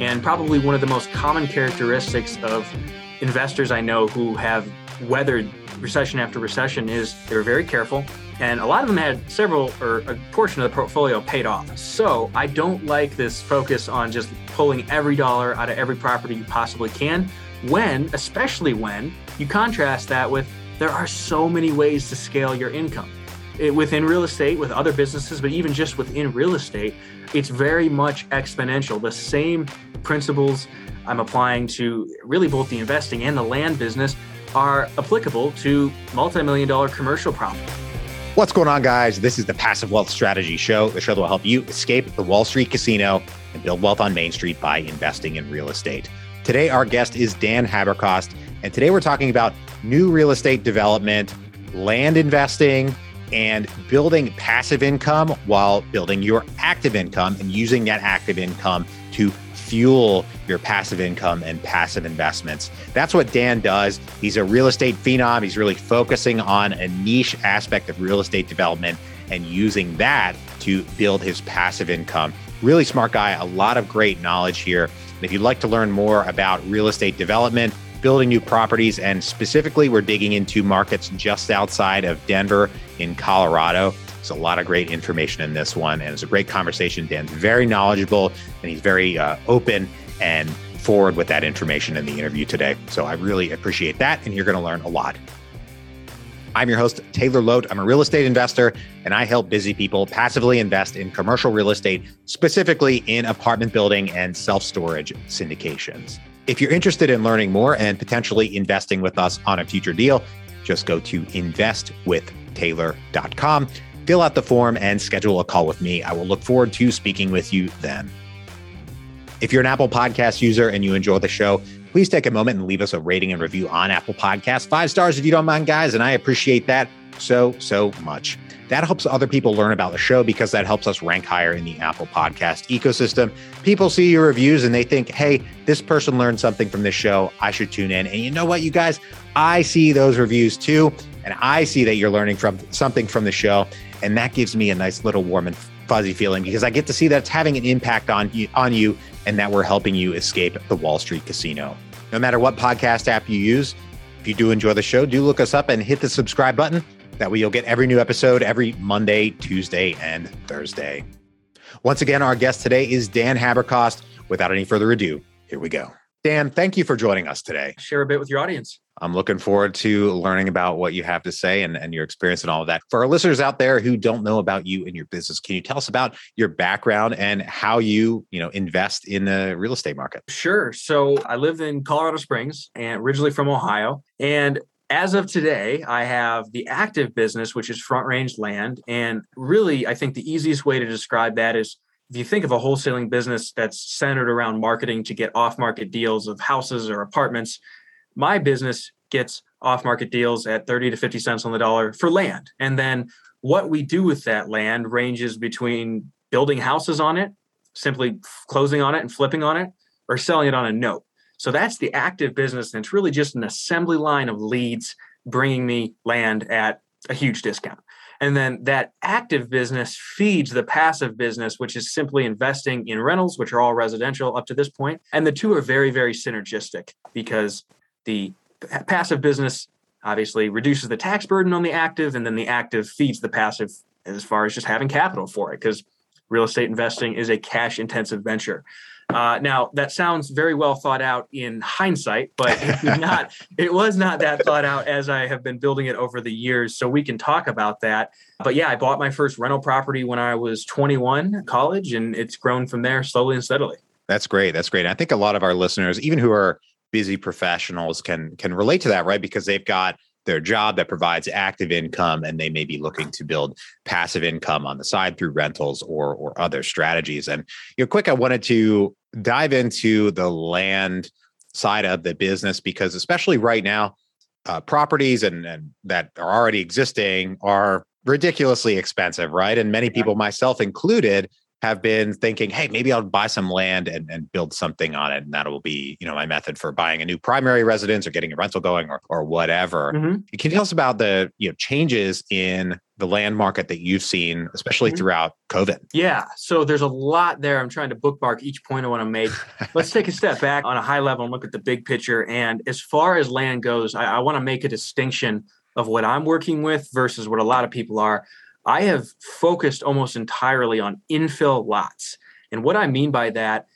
And probably one of the most common characteristics of investors I know who have weathered recession after recession is they're very careful. And a lot of them had several or a portion of the portfolio paid off. So I don't like this focus on just pulling every dollar out of every property you possibly can when, especially when you contrast that with there are so many ways to scale your income. It, within real estate, with other businesses, but even just within real estate, it's very much exponential. The same principles I'm applying to really both the investing and the land business are applicable to multi-million dollar commercial property. What's going on, guys? This is the Passive Wealth Strategy Show, the show that will help you escape the Wall Street casino and build wealth on Main Street by investing in real estate. Today, our guest is Dan Haberkost, and today we're talking about new real estate development, land investing, and building passive income while building your active income and using that active income to fuel your passive income and passive investments. That's what Dan does. He's a real estate phenom. He's really focusing on a niche aspect of real estate development and using that to build his passive income. Really smart guy, a lot of great knowledge here. And if you'd like to learn more about real estate development, building new properties, and specifically, we're digging into markets just outside of Denver in Colorado. There's a lot of great information in this one, and it's a great conversation. Dan's very knowledgeable and he's very uh, open and forward with that information in the interview today. So I really appreciate that, and you're going to learn a lot. I'm your host, Taylor Loht. I'm a real estate investor, and I help busy people passively invest in commercial real estate, specifically in apartment building and self storage syndications. If you're interested in learning more and potentially investing with us on a future deal, just go to investwithtaylor.com fill out the form, and schedule a call with me. I will look forward to speaking with you then. If you're an Apple Podcast user and you enjoy the show, please take a moment and leave us a rating and review on Apple Podcasts. Five stars if you don't mind, guys. And I appreciate that so, so much. That helps other people learn about the show because that helps us rank higher in the Apple Podcast ecosystem. People see your reviews and they think, hey, this person learned something from this show. I should tune in. And you know what, you guys? I see those reviews too. And I see that you're learning from something from the show. And that gives me a nice little warm and fuzzy feeling because I get to see that it's having an impact on you, on you and that we're helping you escape the Wall Street casino. No matter what podcast app you use, if you do enjoy the show, do look us up and hit the subscribe button. That way you'll get every new episode every Monday, Tuesday, and Thursday. Once again, our guest today is Dan Haberkost. Without any further ado, here we go. Dan, thank you for joining us today. Share a bit with your audience. I'm looking forward to learning about what you have to say and, and your experience and all of that. For our listeners out there who don't know about you and your business, can you tell us about your background and how you, you know, invest in the real estate market? Sure. So I live in Colorado Springs and originally from Ohio. And as of today, I have the active business, which is front range land. And really, I think the easiest way to describe that is if you think of a wholesaling business that's centered around marketing to get off market deals of houses or apartments, my business gets off market deals at 30 to 50 cents on the dollar for land. And then what we do with that land ranges between building houses on it, simply closing on it and flipping on it, or selling it on a note. So that's the active business. And it's really just an assembly line of leads bringing me land at a huge discount. And then that active business feeds the passive business, which is simply investing in rentals, which are all residential up to this point. And the two are very, very synergistic because the passive business obviously reduces the tax burden on the active, and then the active feeds the passive as far as just having capital for it, because real estate investing is a cash intensive venture. Uh, now that sounds very well thought out in hindsight, but it not. it was not that thought out as I have been building it over the years. So we can talk about that. But yeah, I bought my first rental property when I was 21, college, and it's grown from there slowly and steadily. That's great. That's great. I think a lot of our listeners, even who are busy professionals can can relate to that, right? Because they've got their job that provides active income and they may be looking to build passive income on the side through rentals or or other strategies. And you know, quick, I wanted to dive into the land side of the business because especially right now, uh, properties and, and that are already existing are ridiculously expensive, right? And many people, myself included, have been thinking, hey, maybe I'll buy some land and, and build something on it. And that will be, you know, my method for buying a new primary residence or getting a rental going or, or whatever. Mm-hmm. Can you tell us about the, you know, changes in the land market that you've seen, especially mm-hmm. throughout COVID? Yeah. So there's a lot there. I'm trying to bookmark each point I want to make. Let's take a step back on a high level and look at the big picture. And as far as land goes, I, I want to make a distinction of what I'm working with versus what a lot of people are. I have focused almost entirely on infill lots. And what I mean by that,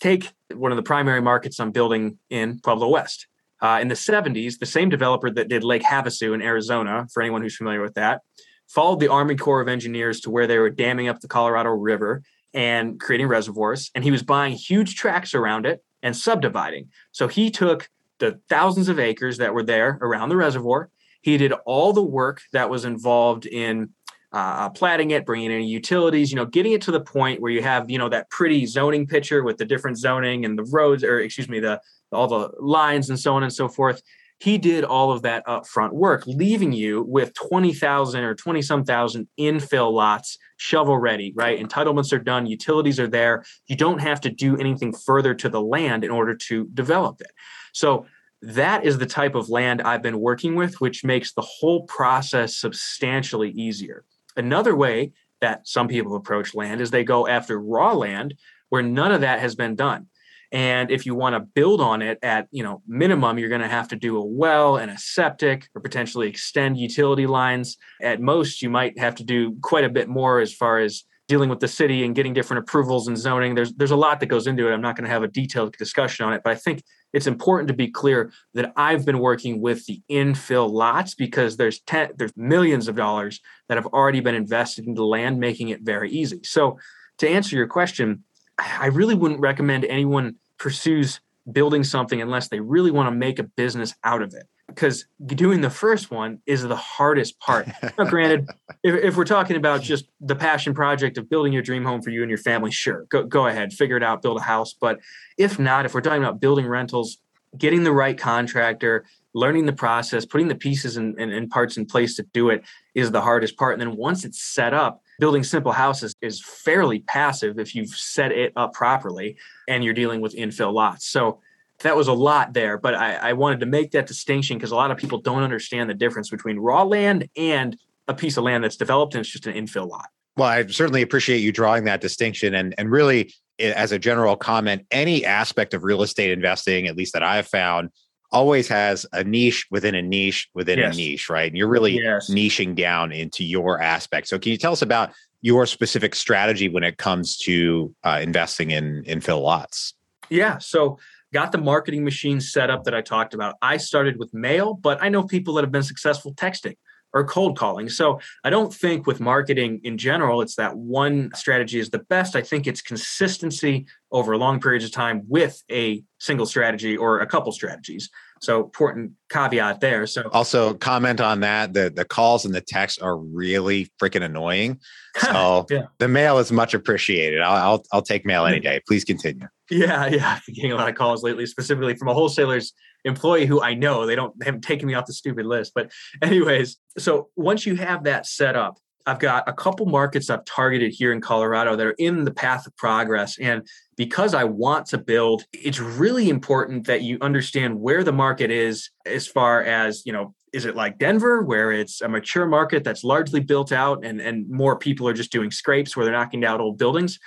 take one of the primary markets I'm building in Pueblo West. Uh, in the 70s, the same developer that did Lake Havasu in Arizona, for anyone who's familiar with that, followed the Army Corps of Engineers to where they were damming up the Colorado River and creating reservoirs. And he was buying huge tracts around it and subdividing. So he took the thousands of acres that were there around the reservoir. He did all the work that was involved in uh, platting it, bringing in utilities, you know, getting it to the point where you have, you know, that pretty zoning picture with the different zoning and the roads, or excuse me, the all the lines and so on and so forth. He did all of that upfront work, leaving you with 20,000 or 20 some thousand infill lots shovel ready, right? Entitlements are done, utilities are there. You don't have to do anything further to the land in order to develop it. So that is the type of land I've been working with, which makes the whole process substantially easier. Another way that some people approach land is they go after raw land where none of that has been done. And if you want to build on it at, you know, minimum, you're going to have to do a well and a septic or potentially extend utility lines. At most, you might have to do quite a bit more as far as dealing with the city and getting different approvals and zoning. There's there's a lot that goes into it. I'm not going to have a detailed discussion on it, but I think it's important to be clear that I've been working with the infill lots because there's ten, there's millions of dollars that have already been invested into land, making it very easy. So to answer your question, I really wouldn't recommend anyone pursues building something unless they really want to make a business out of it because doing the first one is the hardest part. now, granted, if, if, we're talking about just the passion project of building your dream home for you and your family, sure, go, go ahead, figure it out, build a house. But if not, if we're talking about building rentals, getting the right contractor, learning the process, putting the pieces and, and, and parts in place to do it is the hardest part. And then once it's set up, building simple houses is fairly passive if you've set it up properly and you're dealing with infill lots. So that was a lot there, but I, I wanted to make that distinction because a lot of people don't understand the difference between raw land and a piece of land that's developed and it's just an infill lot. Well, I certainly appreciate you drawing that distinction. And, and really, eh, as a general comment, any aspect of real estate investing, at least that I've found, always has a niche within a niche within yes. a niche, right? And you're really yes. niching down into your aspect. So, can you tell us about your specific strategy when it comes to uh, investing in in infill lots? Yeah. So, got the marketing machine set up that I talked about. I started with mail, but I know people that have been successful texting or cold calling. So I don't think with marketing in general, it's that one strategy is the best. I think it's consistency over long periods of time with a single strategy or a couple strategies. So important caveat there. So also comment on that. The the calls and the texts are really freaking annoying. So yeah. the mail is much appreciated. I'll, I'll I'll take mail any day. Please continue. Yeah, yeah. I've been getting a lot of calls lately, specifically from a wholesaler's employee who I know they don't they haven't taken me off the stupid list. But anyways, so once you have that set up, I've got a couple markets I've targeted here in Colorado that are in the path of progress. And because I want to build, it's really important that you understand where the market is as far as, you know, is it like Denver, where it's a mature market that's largely built out and, and more people are just doing scrapes where they're knocking down old buildings?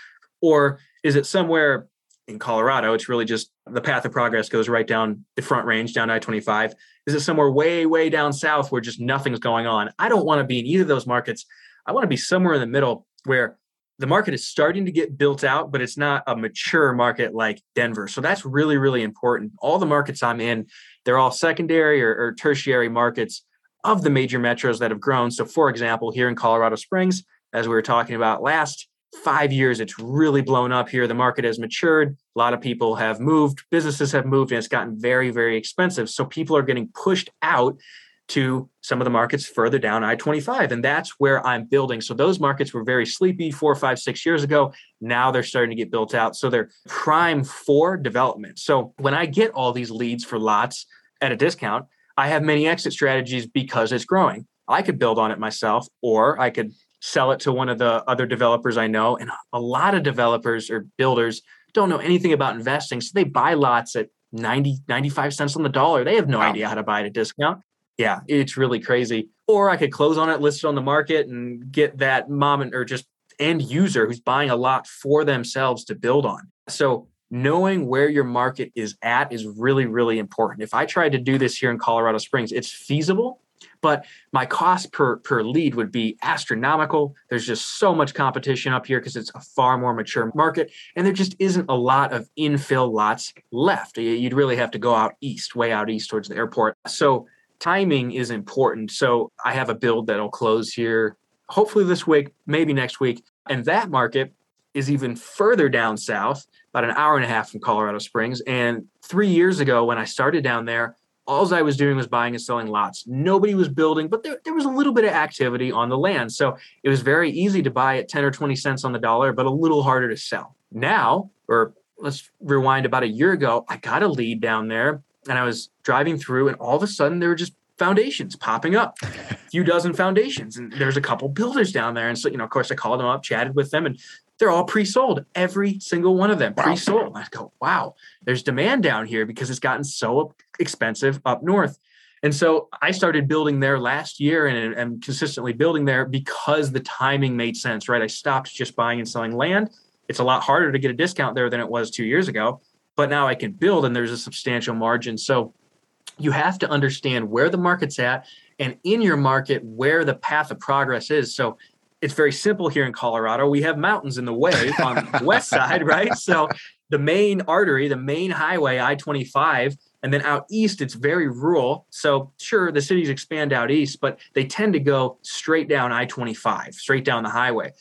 Or is it somewhere in Colorado, it's really just the path of progress goes right down the front range, down I 25. Is it somewhere way, way down south where just nothing's going on? I don't want to be in either of those markets. I want to be somewhere in the middle where the market is starting to get built out, but it's not a mature market like Denver. So that's really, really important. All the markets I'm in, they're all secondary or, or tertiary markets of the major metros that have grown. So, for example, here in Colorado Springs, as we were talking about last, five years, it's really blown up here. The market has matured. A lot of people have moved, businesses have moved, and it's gotten very, very expensive. So people are getting pushed out to some of the markets further down I 25. And that's where I'm building. So those markets were very sleepy four, five, six years ago. Now they're starting to get built out. So they're prime for development. So when I get all these leads for lots at a discount, I have many exit strategies because it's growing. I could build on it myself, or I could sell it to one of the other developers I know. And a lot of developers or builders don't know anything about investing. So they buy lots at 90, 95 cents on the dollar. They have no wow. idea how to buy it at a discount. Yeah, it's really crazy. Or I could close on it, list it on the market, and get that mom and or just end user who's buying a lot for themselves to build on. So knowing where your market is at is really, really important. If I tried to do this here in Colorado Springs, it's feasible, but my cost per per lead would be astronomical. There's just so much competition up here because it's a far more mature market and there just isn't a lot of infill lots left. You'd really have to go out east way out east towards the airport. So timing is important. So i have a build that'll close here hopefully this week maybe next week and that market is even further down south about an hour and a half from colorado springs and three years ago when i started down there all I was doing was buying and selling lots. Nobody was building, but there, there was a little bit of activity on the land. So it was very easy to buy at 10 or 20 cents on the dollar, but a little harder to sell. Now, or let's rewind about a year ago, I got a lead down there and I was driving through, and all of a sudden there were just foundations popping up, a few dozen foundations. And there's a couple builders down there. And so, you know, of course, I called them up, chatted with them, and they're all pre-sold every single one of them pre-sold i go wow there's demand down here because it's gotten so expensive up north. And so i started building there last year and, and consistently building there because the timing made sense right? I stopped just buying and selling land. It's a lot harder to get a discount there than it was two years ago but now i can build and there's a substantial margin. So you have to understand where the market's at and in your market where the path of progress is. So it's very simple here in Colorado. We have mountains in the way on the west side, right? So the main artery, the main highway, I 25, and then out east, it's very rural. So sure, the cities expand out east, but they tend to go straight down I 25, straight down the highway.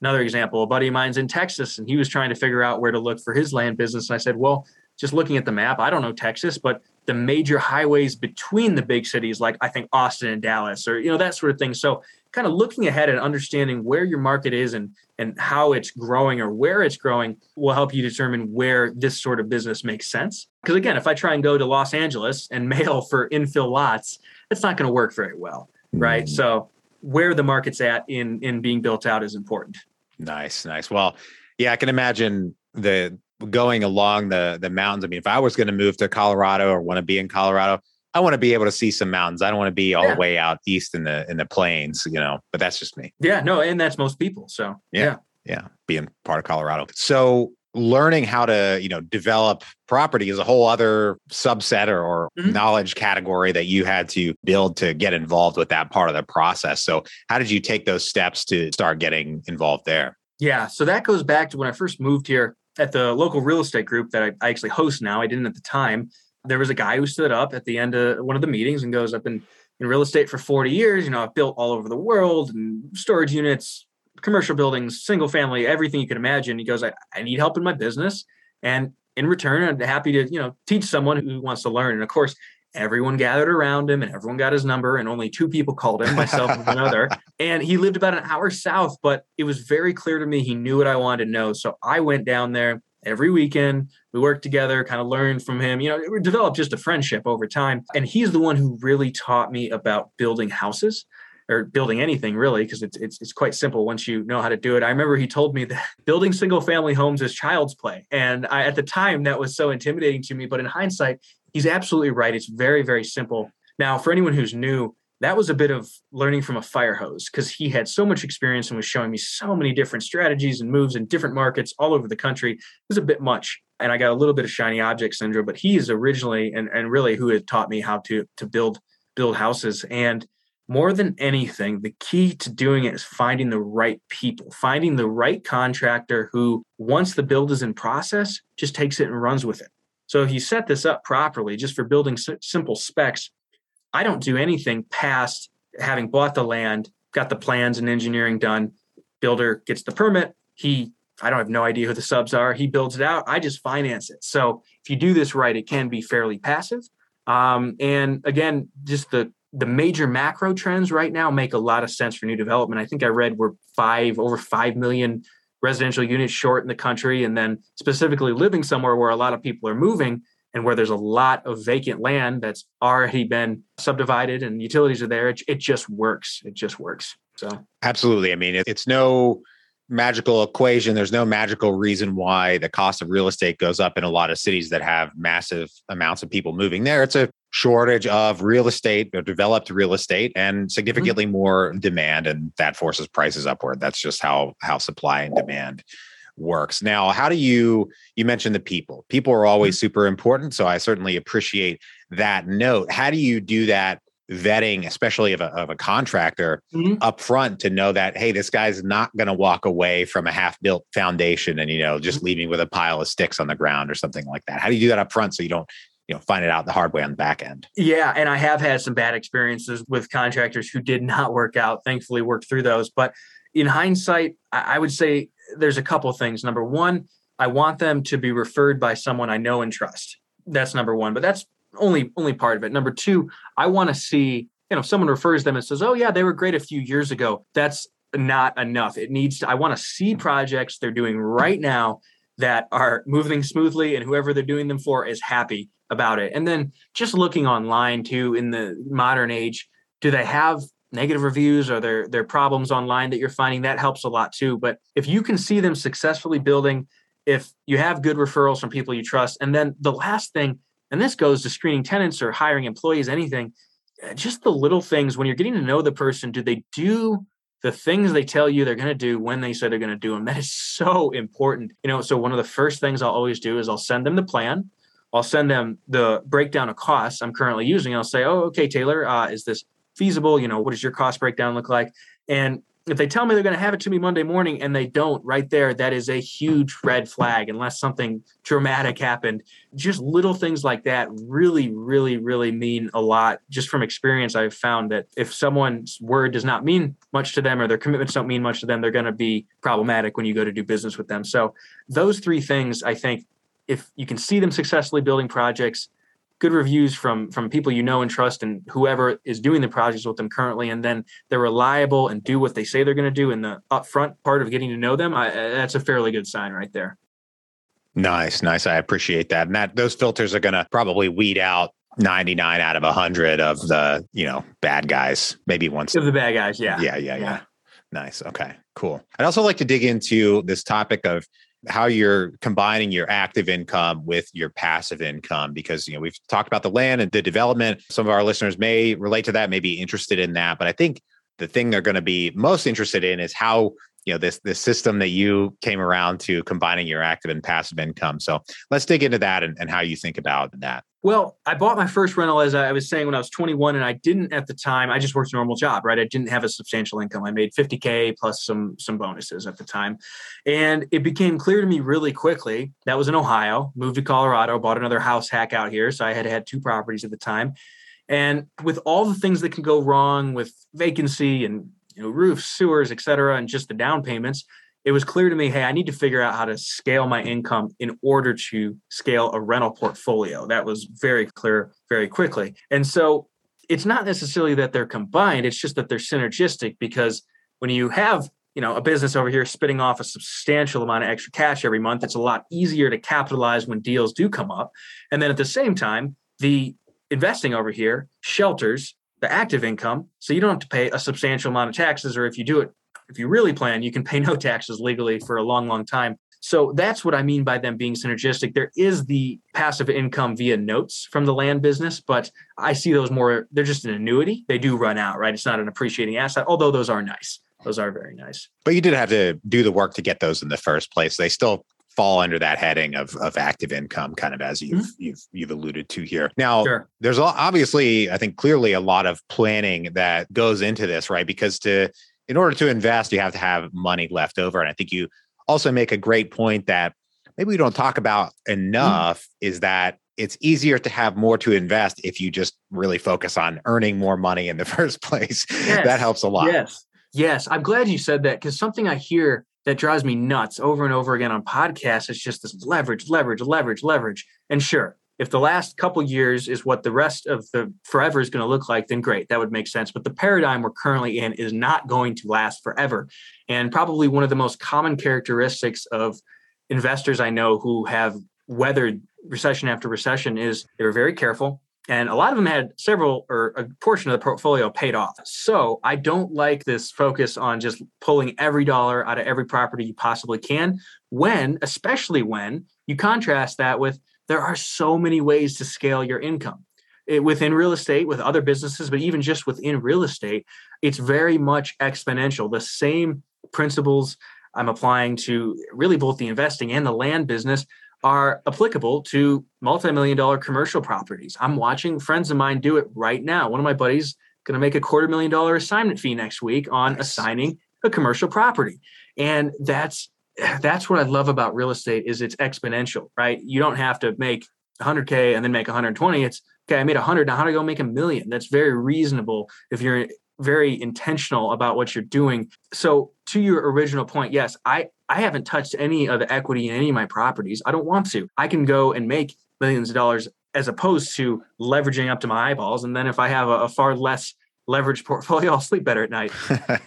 Another example, a buddy of mine's in Texas and he was trying to figure out where to look for his land business. And I said, well, just looking at the map, I don't know Texas, but the major highways between the big cities, like I think Austin and Dallas, or you know that sort of thing. So kind of looking ahead and understanding where your market is and and how it's growing or where it's growing will help you determine where this sort of business makes sense. Because again, if I try and go to Los Angeles and mail for infill lots, it's not going to work very well, right? Mm. So where the market's at in in being built out is important. Nice, nice. Well, yeah, I can imagine the going along the the mountains. I mean, if I was going to move to Colorado or want to be in Colorado, I want to be able to see some mountains. I don't want to be all yeah. the way out east in the in the plains, you know. But that's just me. Yeah, no, and that's most people. So yeah, yeah, yeah being part of Colorado. So learning how to you know develop property is a whole other subset or, or mm-hmm. knowledge category that you had to build to get involved with that part of the process so how did you take those steps to start getting involved there yeah so that goes back to when i first moved here at the local real estate group that I, I, actually host now. I didn't at the time. There was a guy who stood up at the end of one of the meetings and goes, I've been in real estate for 40 years. You know, I've built all over the world and storage units, commercial buildings, single family, everything you can imagine. He goes, I, I need help in my business. And in return, I'm happy to, you know, teach someone who wants to learn. And of course, everyone gathered around him and everyone got his number and only two people called him myself and another and he lived about an hour south but it was very clear to me he knew what i wanted to know so i went down there every weekend we worked together kind of learned from him you know we developed just a friendship over time and he's the one who really taught me about building houses or building anything really because it's, it's it's quite simple once you know how to do it i remember he told me that building single family homes is child's play and I, at the time that was so intimidating to me but in hindsight he's absolutely right. It's very, very simple. Now, for anyone who's new, that was a bit of learning from a fire hose because he had so much experience and was showing me so many different strategies and moves in different markets all over the country. It was a bit much. And I got a little bit of shiny object syndrome, but he is originally and, and really who had taught me how to to build build houses. And more than anything, the key to doing it is finding the right people, finding the right contractor who, once the build is in process, just takes it and runs with it. So if you set this up properly, just for building simple specs, I don't do anything past having bought the land, got the plans and engineering done. Builder gets the permit. He, I don't have no idea who the subs are. He builds it out. I just finance it. So if you do this right, it can be fairly passive. Um, and again, just the the major macro trends right now make a lot of sense for new development. I think I read we're five over five million residential units short in the country and then specifically living somewhere where a lot of people are moving and where there's a lot of vacant land that's already been subdivided and utilities are there, it, it just works. It just works. So, absolutely. I mean, it, it's no magical equation. There's no magical reason why the cost of real estate goes up in a lot of cities that have massive amounts of people moving there. It's a shortage of real estate or developed real estate and significantly mm-hmm. more demand and that forces prices upward. That's just how how supply and demand works. Now, how do you you mentioned the people. People are always mm-hmm. super important, so I certainly appreciate that note. How do you do that vetting, especially of a, of a contractor mm-hmm. up front to know that, hey, this guy's not going to walk away from a half built foundation and, you know, just mm-hmm. leaving with a pile of sticks on the ground or something like that. How do you do that up front so you don't, you know, find it out the hard way on the back end? Yeah. And I have had some bad experiences with contractors who did not work out, thankfully worked through those. But in hindsight, I would say there's a couple of things. Number one, I want them to be referred by someone I know and trust. That's number one. But that's only only part of it. Number two, I want to see, you know, if someone refers them and says, "Oh yeah, they were great a few years ago." That's not enough. It needs to. I want to see projects they're doing right now that are moving smoothly, and whoever they're doing them for is happy about it. And then just looking online too, in the modern age, do they have negative reviews or their their problems online that you're finding that helps a lot too but if you can see them successfully building if you have good referrals from people you trust and then the last thing and this goes to screening tenants or hiring employees, anything, uh, just the little things when you're getting to know the person, do they do the things they tell you they're going to do when they say they're going to do them? That is so important. You know, so one of the first things I'll always do is I'll send them the plan. I'll send them the breakdown of costs I'm currently using. I'll say, oh, okay, Taylor, uh, is this feasible? You know, what does your cost breakdown look like? And if they tell me they're going to have it to me Monday morning and they don't, right there, that is a huge red flag unless something dramatic happened. Just little things like that really, really, really mean a lot. Just from experience, I've found that if someone's word does not mean much to them or their commitments don't mean much to them, they're going to be problematic when you go to do business with them. So, those three things, I think, if you can see them successfully building projects, good reviews from from people you know and trust and whoever is doing the projects with them currently and then they're reliable and do what they say they're going to do in the upfront part of getting to know them I, that's a fairly good sign right there. Nice nice. I appreciate that. And that those filters are going to probably weed out 99 out of 100 of the you know bad guys maybe once. Of the bad guys yeah. Yeah yeah yeah, yeah. nice. Okay cool. I'd also like to dig into this topic of how you're combining your active income with your passive income because you know we've talked about the land and the development. Some of our listeners may relate to that may be interested in that but i think the thing they're going to be most interested in is how you know this this system that you came around to combining your active and passive income so let's dig into that and, and how you think about that well, I bought my first rental as I was saying when I was 21, and I didn't at the time. I just worked a normal job, right? I didn't have a substantial income. I made 50k plus some some bonuses at the time, and it became clear to me really quickly that was in Ohio. Moved to Colorado, bought another house hack out here, so I had had two properties at the time, and with all the things that can go wrong with vacancy and you know roofs, sewers, et cetera, and just the down payments, it was clear to me hey i need to figure out how to scale my income in order to scale a rental portfolio. That was very clear very quickly. And so it's not necessarily that they're combined it's just that they're synergistic because when you have you know a business over here spitting off a substantial amount of extra cash every month it's a lot easier to capitalize when deals do come up. And then at the same time the investing over here shelters the active income so you don't have to pay a substantial amount of taxes or if you do it if you really plan, you can pay no taxes legally for a long, long time. So that's what I mean by them being synergistic. There is the passive income via notes from the land business, but I see those more, they're just an annuity. They do run out, right? It's not an appreciating asset, although those are nice. Those are very nice. But you did have to do the work to get those in the first place. They still fall under that heading of of active income, kind of as you've mm-hmm. you've you've alluded to here. Now, sure. there's obviously, I think, clearly a lot of planning that goes into this, right? Because to in order to invest, you have to have money left over. And I think you also make a great point that maybe we don't talk about mm. enough mm. is that it's easier to have more to invest if you just really focus on earning more money in the first place. Yes. that helps a lot. Yes. Yes. I'm glad you said that because something I hear that drives me nuts over and over again on podcasts. Is just this leverage, leverage, leverage, leverage. And sure, if the last couple years is what the rest of the forever is going to look like then great that would make sense. But the paradigm we're currently in is not going to last forever. And probably one of the most common characteristics of investors i know who have weathered recession after recession is they were very careful and a lot of them had several or a portion of the portfolio paid off. So I don't like this focus on just pulling every dollar out of every property you possibly can. When, especially when you contrast that with there are so many ways to scale your income. It, within real estate, with other businesses, but even just within real estate, it's very much exponential. The same principles I'm applying to really both the investing and the land business are applicable to multi-million dollar commercial properties. I'm watching friends of mine do it right now. One of my buddies going to make a quarter million dollar assignment fee next week on nice. assigning a commercial property. And that's that's what I love about real estate is it's exponential, right? You don't have to make 100k and then make 120. It's okay, I made 100, now how do I go make a million? That's very reasonable if you're very intentional about what you're doing. So to your original point, yes, I I haven't touched any of the equity in any of my properties. I don't want to. I can go and make millions of dollars as opposed to leveraging up to my eyeballs. And then if I have a, a far less leveraged portfolio, I'll sleep better at night.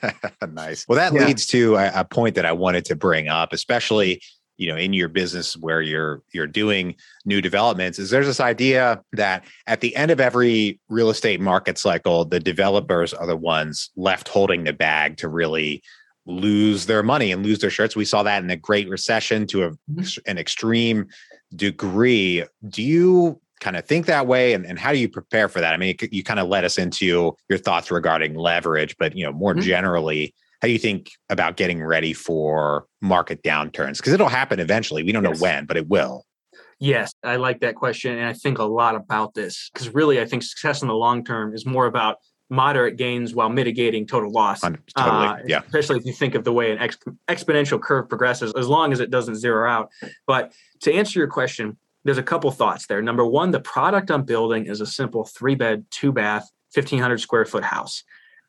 nice. Well, that yeah. leads to a, a point that I wanted to bring up, especially you know in your business where you're you're doing new developments is there's this idea that at the end of every real estate market cycle the developers are the ones left holding the bag to really lose their money and lose their shirts. We saw that in the Great Recession to a, mm-hmm. an extreme degree. Do you kind of think that way and, and how do you prepare for that? I mean, you kind of led us into your thoughts regarding leverage, but you know, more mm-hmm. generally, how do you think about getting ready for market downturns? Because it'll happen eventually. We don't yes. know when, but it will. Yes, I like that question. And I think a lot about this because really, I think success in the long term is more about moderate gains while mitigating total loss. Totally. Uh, yeah. Especially if you think of the way an ex- exponential curve progresses, as long as it doesn't zero out. But to answer your question, there's a couple thoughts there. Number one, the product I'm building is a simple three bed, two bath, 1,500 square foot house.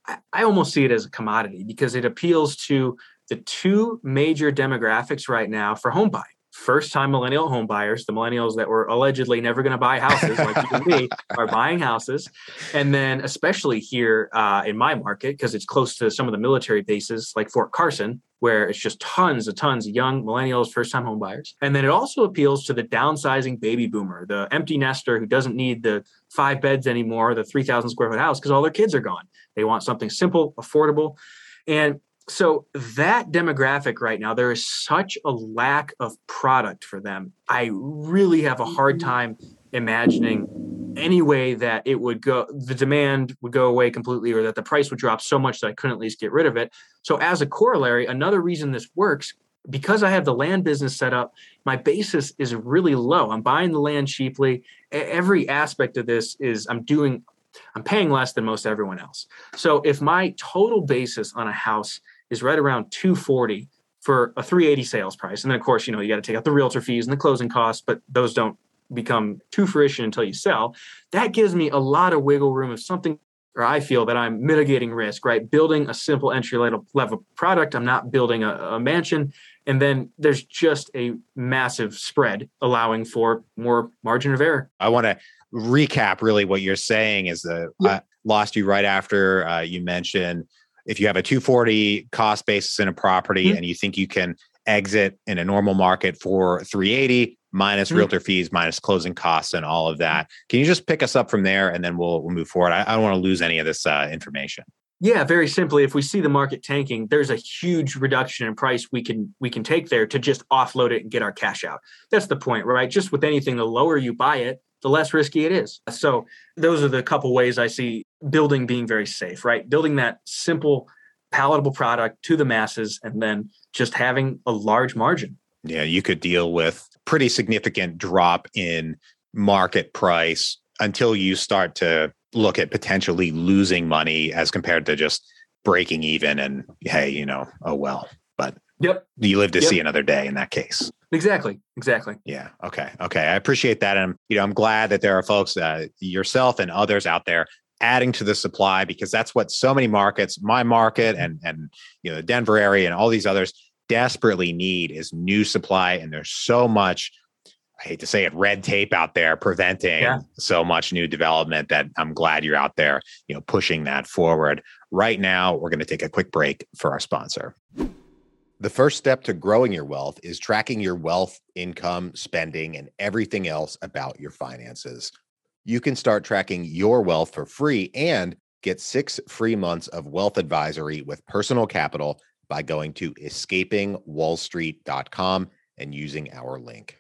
I, I almost see it as a commodity because it appeals to the two major demographics right now for home buying first time millennial home buyers, the millennials that were allegedly never going to buy houses like you and me, are buying houses. And then, especially here uh, in my market, because it's close to some of the military bases like Fort Carson, where it's just tons and tons of young millennials, first time home buyers. And then it also appeals to the downsizing baby boomer, the empty nester who doesn't need the five beds anymore, the 3,000 square foot house, because all their kids are gone. They want something simple, affordable. And so that demographic right now there is such a lack of product for them. I really have a hard mm-hmm. time imagining any way that it would go the demand would go away completely or that the price would drop so much that i couldn't at least get rid of it. So as a corollary another reason this works because i have the land business set up my basis is really low. I'm buying the land cheaply. Every aspect of this is i'm doing i'm paying less than most everyone else. So if my total basis on a house is right around 240 for a 380 sales price. And then of course, you know, you got to take out the realtor fees and the closing costs, but those don't become to fruition until you sell. That gives me a lot of wiggle room if something or I feel that I'm mitigating risk, right? Building a simple entry level product. I'm not building a, a mansion. And then there's just a massive spread allowing for more margin of error. I want to recap really what you're saying is that yeah. I lost you right after uh, you mentioned if you have a 240 cost basis in a property mm-hmm. and you think you can exit in a normal market for 380 minus mm-hmm. realtor fees minus closing costs and all of that can you just pick us up from there and then we'll, we'll move forward i, I don't want to lose any of this uh, information yeah very simply if we see the market tanking there's a huge reduction in price we can we can take there to just offload it and get our cash out that's the point right just with anything the lower you buy it the less risky it is. So those are the couple ways I see building being very safe, right? Building that simple, palatable product to the masses and then just having a large margin. Yeah, you could deal with pretty significant drop in market price until you start to look at potentially losing money as compared to just breaking even and hey, you know, oh well. But Yep. You live to yep. see another day in that case. Exactly. Exactly. Yeah. Okay. Okay. I appreciate that. And, you know, I'm glad that there are folks, uh, yourself and others out there adding to the supply because that's what so many markets, my market mm-hmm. and, and, you know, the Denver area and all these others desperately need is new supply. And there's so much, I hate to say it, red tape out there preventing yeah. so much new development that I'm glad you're out there, you know, pushing that forward. Right now, we're going to take a quick break for our sponsor. The first step to growing your wealth is tracking your wealth, income, spending, and everything else about your finances. You can start tracking your wealth for free and get six free months of wealth advisory with personal capital by going to escapingwallstreet.com and using our link.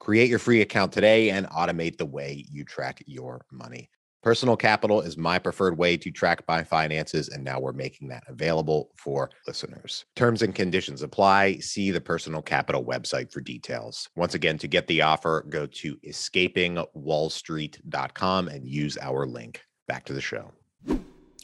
Create your free account today and automate the way you track your money. Personal capital is my preferred way to track my finances, and now we're making that available for listeners. Terms and conditions apply. See the Personal Capital website for details. Once again, to get the offer, go to escapingwallstreet.com and use our link. Back to the show. All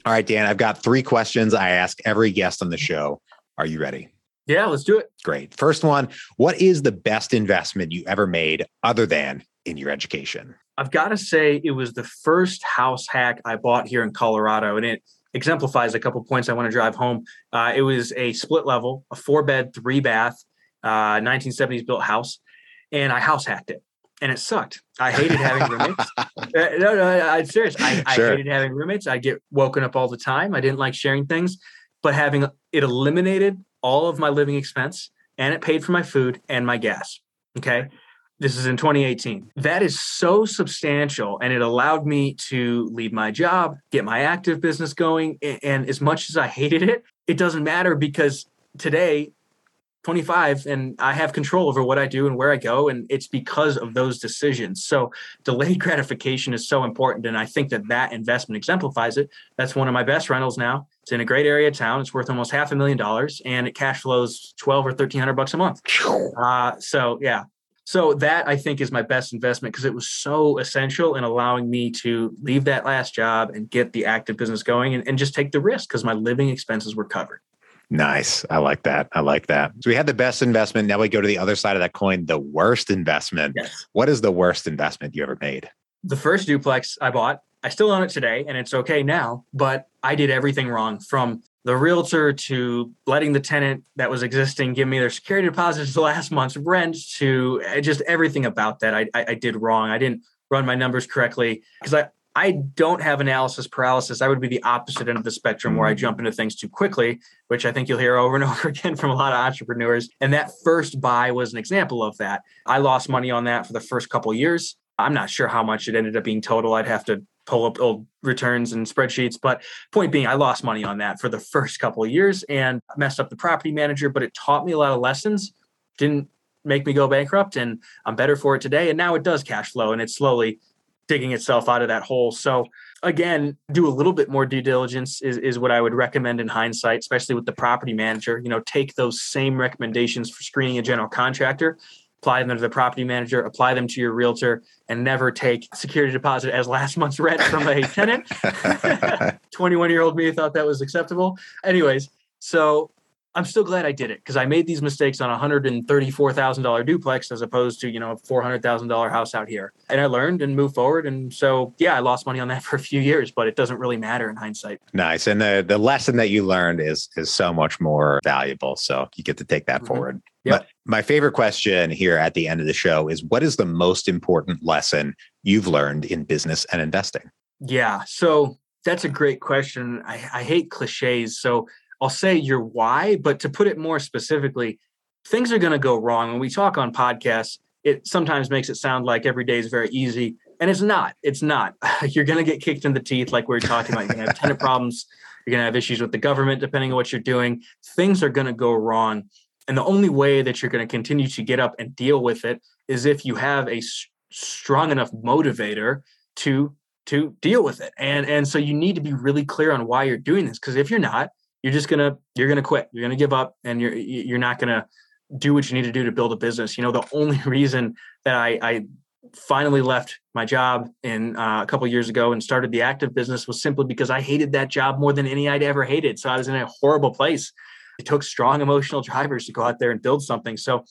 right, Dan, I've got three questions I ask every guest on the show. Are you ready? Yeah, let's do it. Great. First one What is the best investment you ever made other than in your education? I've got to say, it was the first house hack I bought here in Colorado, and it exemplifies a couple points I want to drive home. Uh, it was a split level, a four bed, three bath, uh, 1970s built house, and I house hacked it. And it sucked. I hated having roommates. uh, no, no, I'm serious. I, sure. I hated having roommates. I get woken up all the time. I didn't like sharing things, but having it eliminated all of my living expense and it paid for my food and my gas. Okay. This is in 2018. That is so substantial. And it allowed me to leave my job, get my active business going. And as much as I hated it, it doesn't matter because today 25 and I have control over what I do and where I go. And it's because of those decisions. So delayed gratification is so important. And I think that that investment exemplifies it. That's one of my best rentals now. It's in a great area of town. It's worth almost half a million dollars and it cash flows 12 or 1300 bucks a month. Uh, so yeah, so that I think is my best investment because it was so essential in allowing me to leave that last job and get the active business going and, and just take the risk because my living expenses were covered. Nice. I like that. I like that. So we had the best investment. Now we go to the other side of that coin, the worst investment. Yes. What is the worst investment you ever made? The first duplex I bought, I still own it today and it's okay now, but I did everything wrong from the realtor to letting the tenant that was existing give me their security deposits the last month's rent to eh, just everything about that I, I, I did wrong. I didn't run my numbers correctly because I, I don't have analysis paralysis. I would be the opposite end of the spectrum where I mm. jump into things too quickly, which I think you'll hear over and over again from a lot of entrepreneurs. And that first buy was an example of that. I lost money on that for the first couple years. I'm not sure how much it ended up being total. I'd have to pull up old returns and spreadsheets. But point being, I lost money on that for the first couple of years and messed up the property manager, but it taught me a lot of lessons. Didn't make me go bankrupt and I'm better for it today. And now it does cash flow and it's slowly digging itself out of that hole. So again, do a little bit more due diligence is, is what I would recommend in hindsight, especially with the property manager. You know, take those same recommendations for screening a general contractor apply them to the property manager, apply them to your realtor, and never take security deposit as last month's rent from a tenant. 21 year old me thought that was acceptable. Anyways, so I'm still glad I did it because I made these mistakes on a $134,000 duplex as opposed to, you know, a $400,000 house out here. And I learned and moved forward. And so, yeah, I lost money on that for a few years, but it doesn't really matter in hindsight. Nice. And the, the lesson that you learned is, is so much more valuable. So you get to take that mm-hmm. forward. Yep. But my favorite question here at the end of the show is what is the most important lesson you've learned in business and investing? Yeah. So that's a great question. I, I hate cliches. So I'll say your why, but to put it more specifically, things are going to go wrong. When we talk on podcasts, it sometimes makes it sound like every day is very easy. And it's not. It's not. You're going to get kicked in the teeth, like we are talking about. You're going to have tenant problems. You're going to have issues with the government, depending on what you're doing. Things are going to go wrong. And the only way that you're going to continue to get up and deal with it is if you have a s- strong enough motivator to to deal with it. And and so you need to be really clear on why you're doing this because if you're not, you're just gonna you're gonna quit. You're gonna give up and you're you're not gonna do what you need to do to build a business. You know the only reason that i i finally left my job in uh, a couple years ago and started the active business was simply because i hated that job more than any i'd ever hated. So i was in a horrible place it took strong emotional drivers to go out there and build something so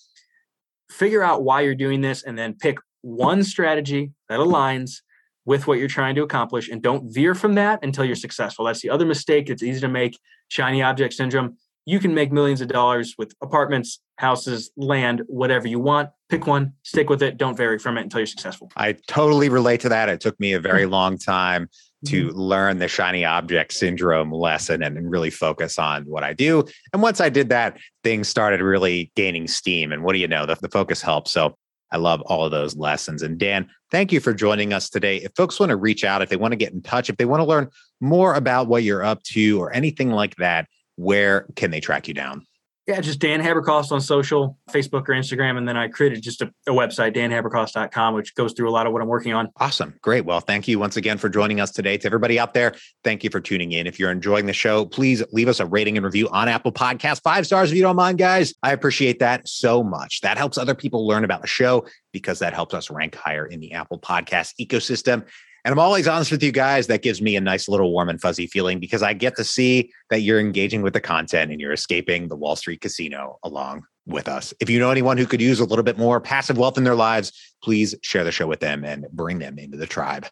figure out why you're doing this and then pick one strategy that aligns with what you're trying to accomplish and don't veer from that until you're successful. That's the other mistake It's easy to make shiny object syndrome. You can make millions of dollars with apartments, houses, land, whatever you want. Pick one, stick with it. Don't vary from it until you're successful. I totally relate to that. It took me a very long time to mm-hmm. learn the shiny object syndrome lesson and, really focus on what I do. And once I did that, things started really gaining steam. And what do you know? The, the focus helps. So I love all of those lessons. And Dan, thank you for joining us today. If folks want to reach out, if they want to get in touch, if they want to learn more about what you're up to or anything like that, where can they track you down? Yeah, just Dan Haberkost on social, Facebook or Instagram. And then I created just a, a, website, danhaberkost.com, which goes through a lot of what I'm working on. Awesome. Great. Well, thank you once again for joining us today. To everybody out there, thank you for tuning in. If you're enjoying the show, please leave us a rating and review on Apple Podcast. Five stars if you don't mind, guys. I appreciate that so much. That helps other people learn about the show because that helps us rank higher in the Apple Podcast ecosystem. And I'm always honest with you guys. That gives me a nice little warm and fuzzy feeling because I get to see that you're engaging with the content and you're escaping the Wall Street casino along with us. If you know anyone who could use a little bit more passive wealth in their lives, please share the show with them and bring them into the tribe.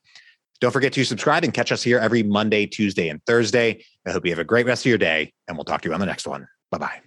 Don't forget to subscribe and catch us here every Monday, Tuesday, and Thursday. I hope you have a great rest of your day, and we'll talk to you on the next one. Bye bye.